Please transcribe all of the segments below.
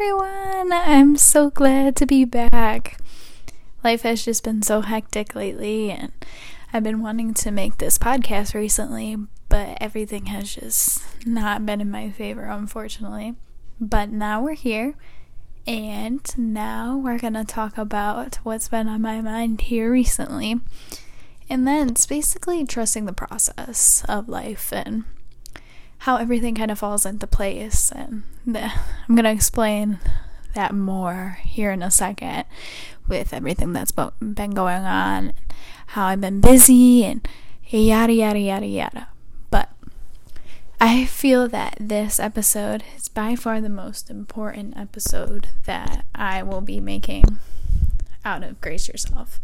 everyone! I'm so glad to be back. Life has just been so hectic lately, and I've been wanting to make this podcast recently, but everything has just not been in my favor, unfortunately. But now we're here, and now we're gonna talk about what's been on my mind here recently. And then it's basically trusting the process of life and how everything kind of falls into place. And the, I'm going to explain that more here in a second with everything that's been going on, how I've been busy, and yada, yada, yada, yada. But I feel that this episode is by far the most important episode that I will be making out of Grace Yourself.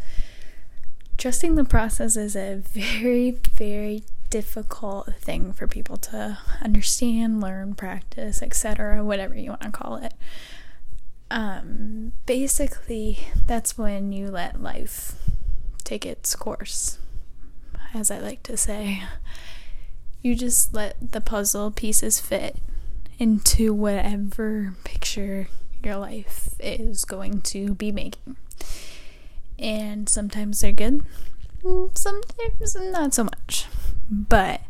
Trusting the process is a very, very difficult thing for people to understand, learn, practice, etc., whatever you want to call it. Um, basically, that's when you let life take its course, as I like to say. You just let the puzzle pieces fit into whatever picture your life is going to be making. And sometimes they're good, sometimes not so much. But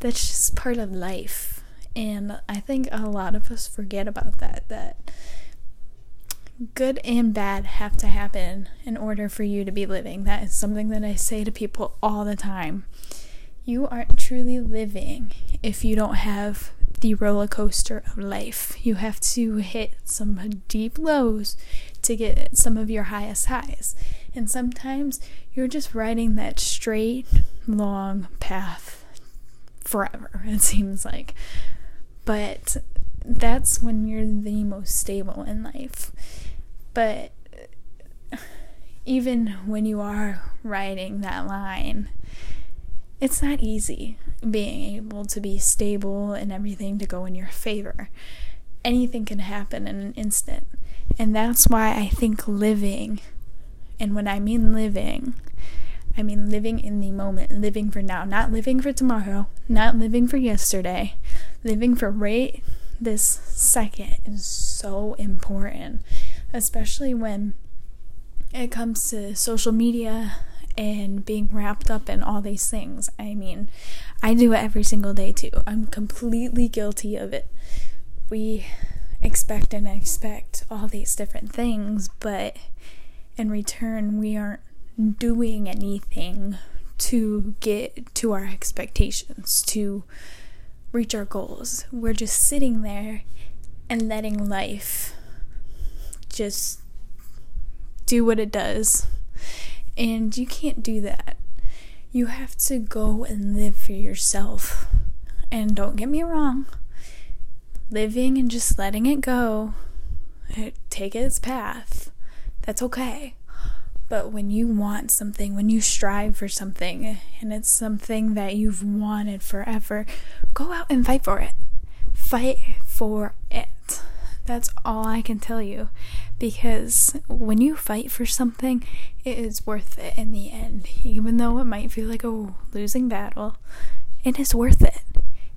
that's just part of life. And I think a lot of us forget about that that good and bad have to happen in order for you to be living. That is something that I say to people all the time. You aren't truly living if you don't have the roller coaster of life. You have to hit some deep lows to get some of your highest highs. And sometimes you're just riding that straight, long path forever, it seems like. But that's when you're the most stable in life. But even when you are riding that line, it's not easy being able to be stable and everything to go in your favor. Anything can happen in an instant. And that's why I think living, and when I mean living, I mean living in the moment, living for now, not living for tomorrow, not living for yesterday, living for right this second is so important, especially when it comes to social media and being wrapped up in all these things. I mean, I do it every single day too. I'm completely guilty of it. We expect and expect all these different things, but in return, we aren't doing anything to get to our expectations, to reach our goals. We're just sitting there and letting life just do what it does. And you can't do that. You have to go and live for yourself. And don't get me wrong, living and just letting it go, take its path, that's okay. But when you want something, when you strive for something, and it's something that you've wanted forever, go out and fight for it. Fight for it. That's all I can tell you. Because when you fight for something, it is worth it in the end. Even though it might feel like a losing battle, it is worth it.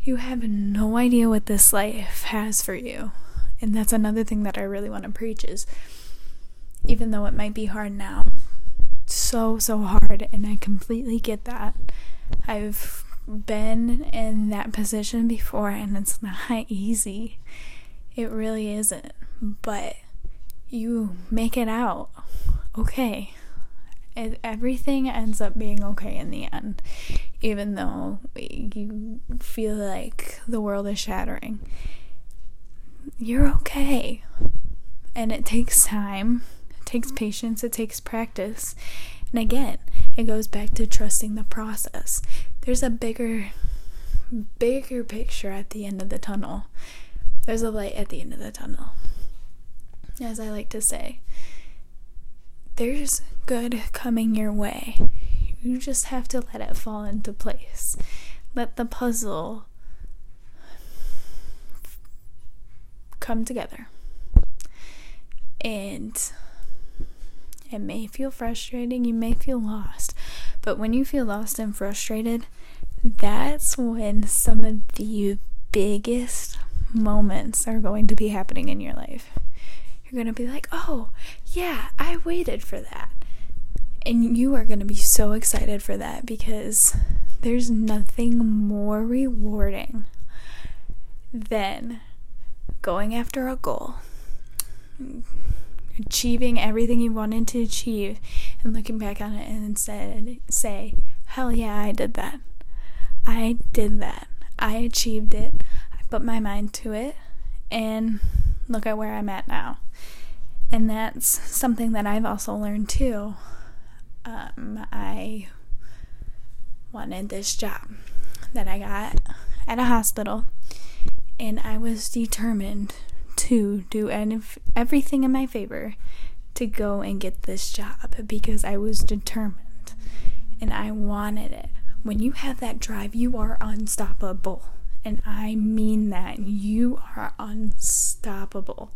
You have no idea what this life has for you. And that's another thing that I really want to preach is even though it might be hard now. So, so hard, and I completely get that. I've been in that position before, and it's not easy. It really isn't. But you make it out okay. It, everything ends up being okay in the end, even though you feel like the world is shattering. You're okay. And it takes time, takes patience, it takes practice. And again, it goes back to trusting the process. There's a bigger, bigger picture at the end of the tunnel. There's a light at the end of the tunnel. As I like to say, there's good coming your way. You just have to let it fall into place. Let the puzzle come together. And it may feel frustrating, you may feel lost, but when you feel lost and frustrated, that's when some of the biggest moments are going to be happening in your life. You're going to be like, oh, yeah, I waited for that. And you are going to be so excited for that because there's nothing more rewarding than going after a goal, achieving everything you wanted to achieve, and looking back on it and instead say, hell yeah, I did that. I did that. I achieved it. I put my mind to it. And look at where I'm at now. And that's something that I've also learned too. Um, I wanted this job that I got at a hospital, and I was determined to do everything in my favor to go and get this job because I was determined and I wanted it. When you have that drive, you are unstoppable. And I mean that. You are unstoppable.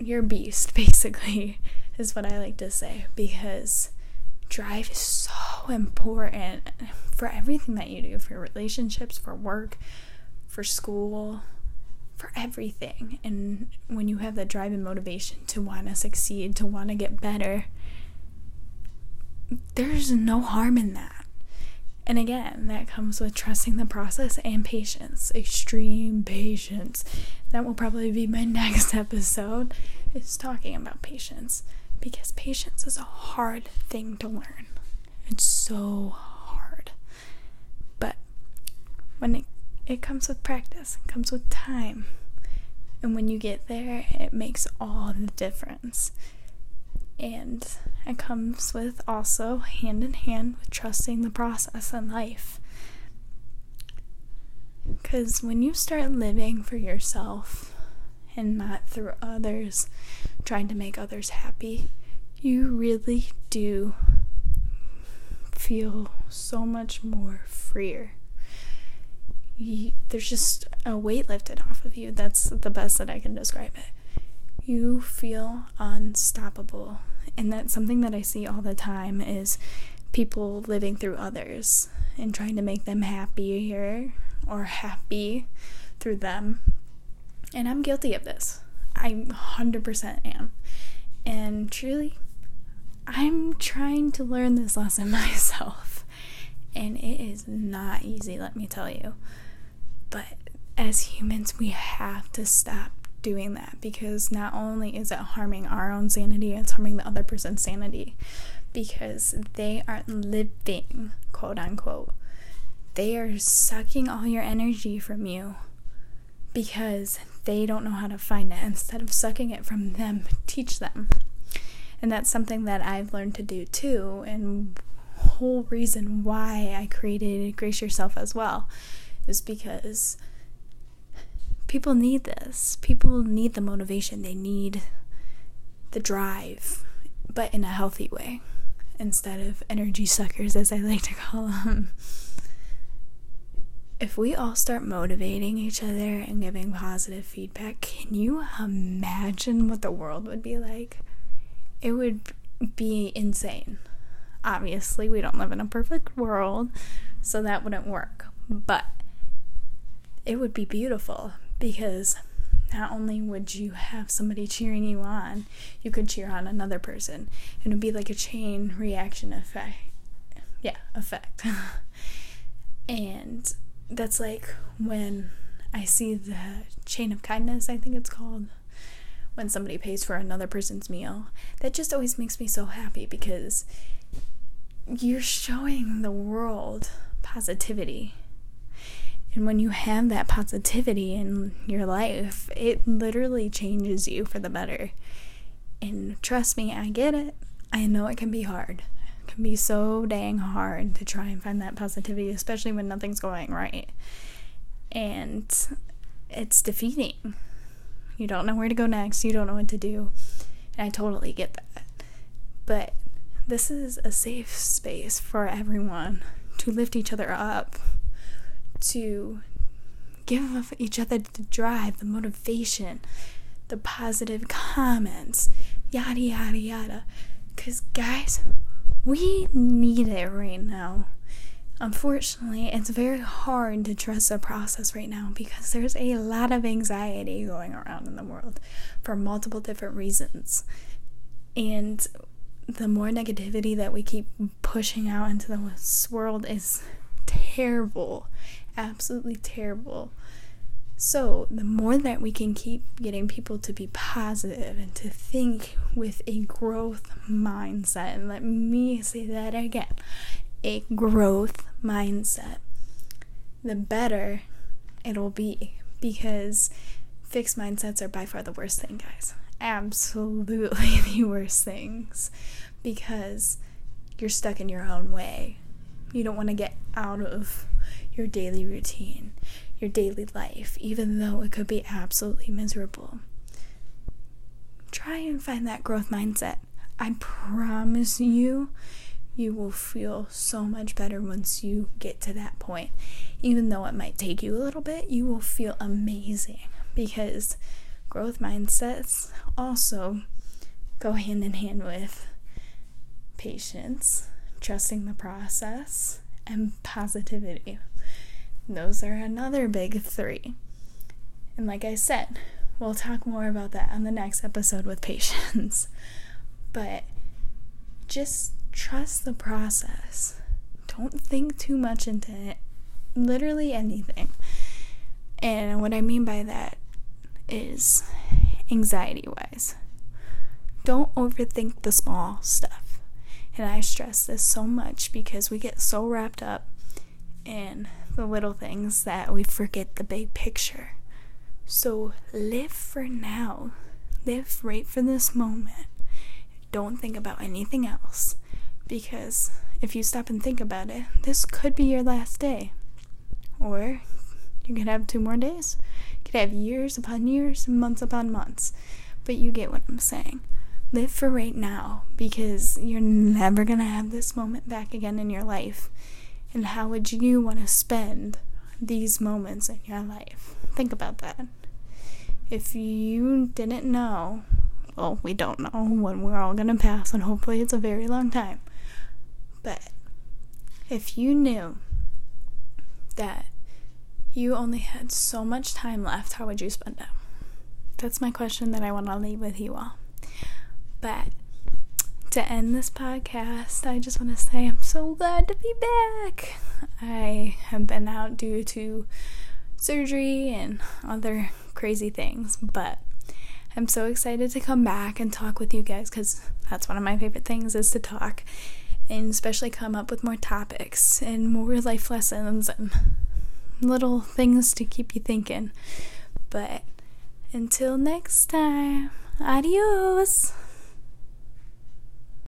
You're a beast, basically, is what I like to say. Because drive is so important for everything that you do for relationships, for work, for school, for everything. And when you have that drive and motivation to want to succeed, to want to get better, there's no harm in that. And again, that comes with trusting the process and patience, extreme patience. That will probably be my next episode is talking about patience because patience is a hard thing to learn. It's so hard. But when it it comes with practice, it comes with time. And when you get there, it makes all the difference. And it comes with also hand in hand with trusting the process in life. Because when you start living for yourself and not through others, trying to make others happy, you really do feel so much more freer. You, there's just a weight lifted off of you. That's the best that I can describe it you feel unstoppable. And that's something that I see all the time is people living through others and trying to make them happier or happy through them. And I'm guilty of this. I 100% am. And truly, I'm trying to learn this lesson myself. And it is not easy, let me tell you. But as humans, we have to stop doing that because not only is it harming our own sanity, it's harming the other person's sanity because they aren't living, quote unquote. They are sucking all your energy from you because they don't know how to find it. Instead of sucking it from them, teach them. And that's something that I've learned to do too, and whole reason why I created Grace Yourself as well is because people need this. People need the motivation. They need the drive, but in a healthy way instead of energy suckers, as I like to call them. If we all start motivating each other and giving positive feedback, can you imagine what the world would be like? It would be insane. Obviously, we don't live in a perfect world, so that wouldn't work. But it would be beautiful because not only would you have somebody cheering you on, you could cheer on another person. It would be like a chain reaction effect. Yeah, effect. and that's like when I see the chain of kindness, I think it's called, when somebody pays for another person's meal. That just always makes me so happy because you're showing the world positivity and when you have that positivity in your life, it literally changes you for the better. And trust me, I get it. I know it can be hard. It can be so dang hard to try and find that positivity, especially when nothing's going right. And it's defeating. You don't know where to go next, you don't know what to do. And I totally get that. But this is a safe space for everyone to lift each other up to give each other the drive, the motivation, the positive comments, yada yada yada. Because, guys, we need it right now. unfortunately, it's very hard to trust the process right now because there's a lot of anxiety going around in the world for multiple different reasons. And the more negativity that we keep pushing out into the world is terrible, absolutely terrible. So, the more that we can keep getting people to be positive and to think with a growth mindset, and let me say that again a growth mindset, the better it'll be because fixed mindsets are by far the worst thing, guys. Absolutely the worst things because you're stuck in your own way. You don't want to get out of your daily routine, your daily life, even though it could be absolutely miserable. Try and find that growth mindset. I promise you, you will feel so much better once you get to that point. Even though it might take you a little bit, you will feel amazing because growth mindsets also go hand in hand with patience, trusting the process, and positivity. Those are another big three. And like I said, we'll talk more about that on the next episode with patience. but just trust the process. Don't think too much into it. Literally anything. And what I mean by that is anxiety wise. Don't overthink the small stuff. And I stress this so much because we get so wrapped up in the little things that we forget the big picture. So live for now. Live right for this moment. Don't think about anything else. Because if you stop and think about it, this could be your last day. Or you could have two more days. You could have years upon years, months upon months. But you get what I'm saying. Live for right now because you're never going to have this moment back again in your life. And how would you want to spend these moments in your life? Think about that. If you didn't know, well, we don't know when we're all going to pass, and hopefully it's a very long time. But if you knew that you only had so much time left, how would you spend it? That's my question that I want to leave with you all. But to end this podcast, I just want to say I'm so glad to be back. I have been out due to surgery and other crazy things, but I'm so excited to come back and talk with you guys because that's one of my favorite things is to talk and especially come up with more topics and more life lessons and little things to keep you thinking. But until next time, adios.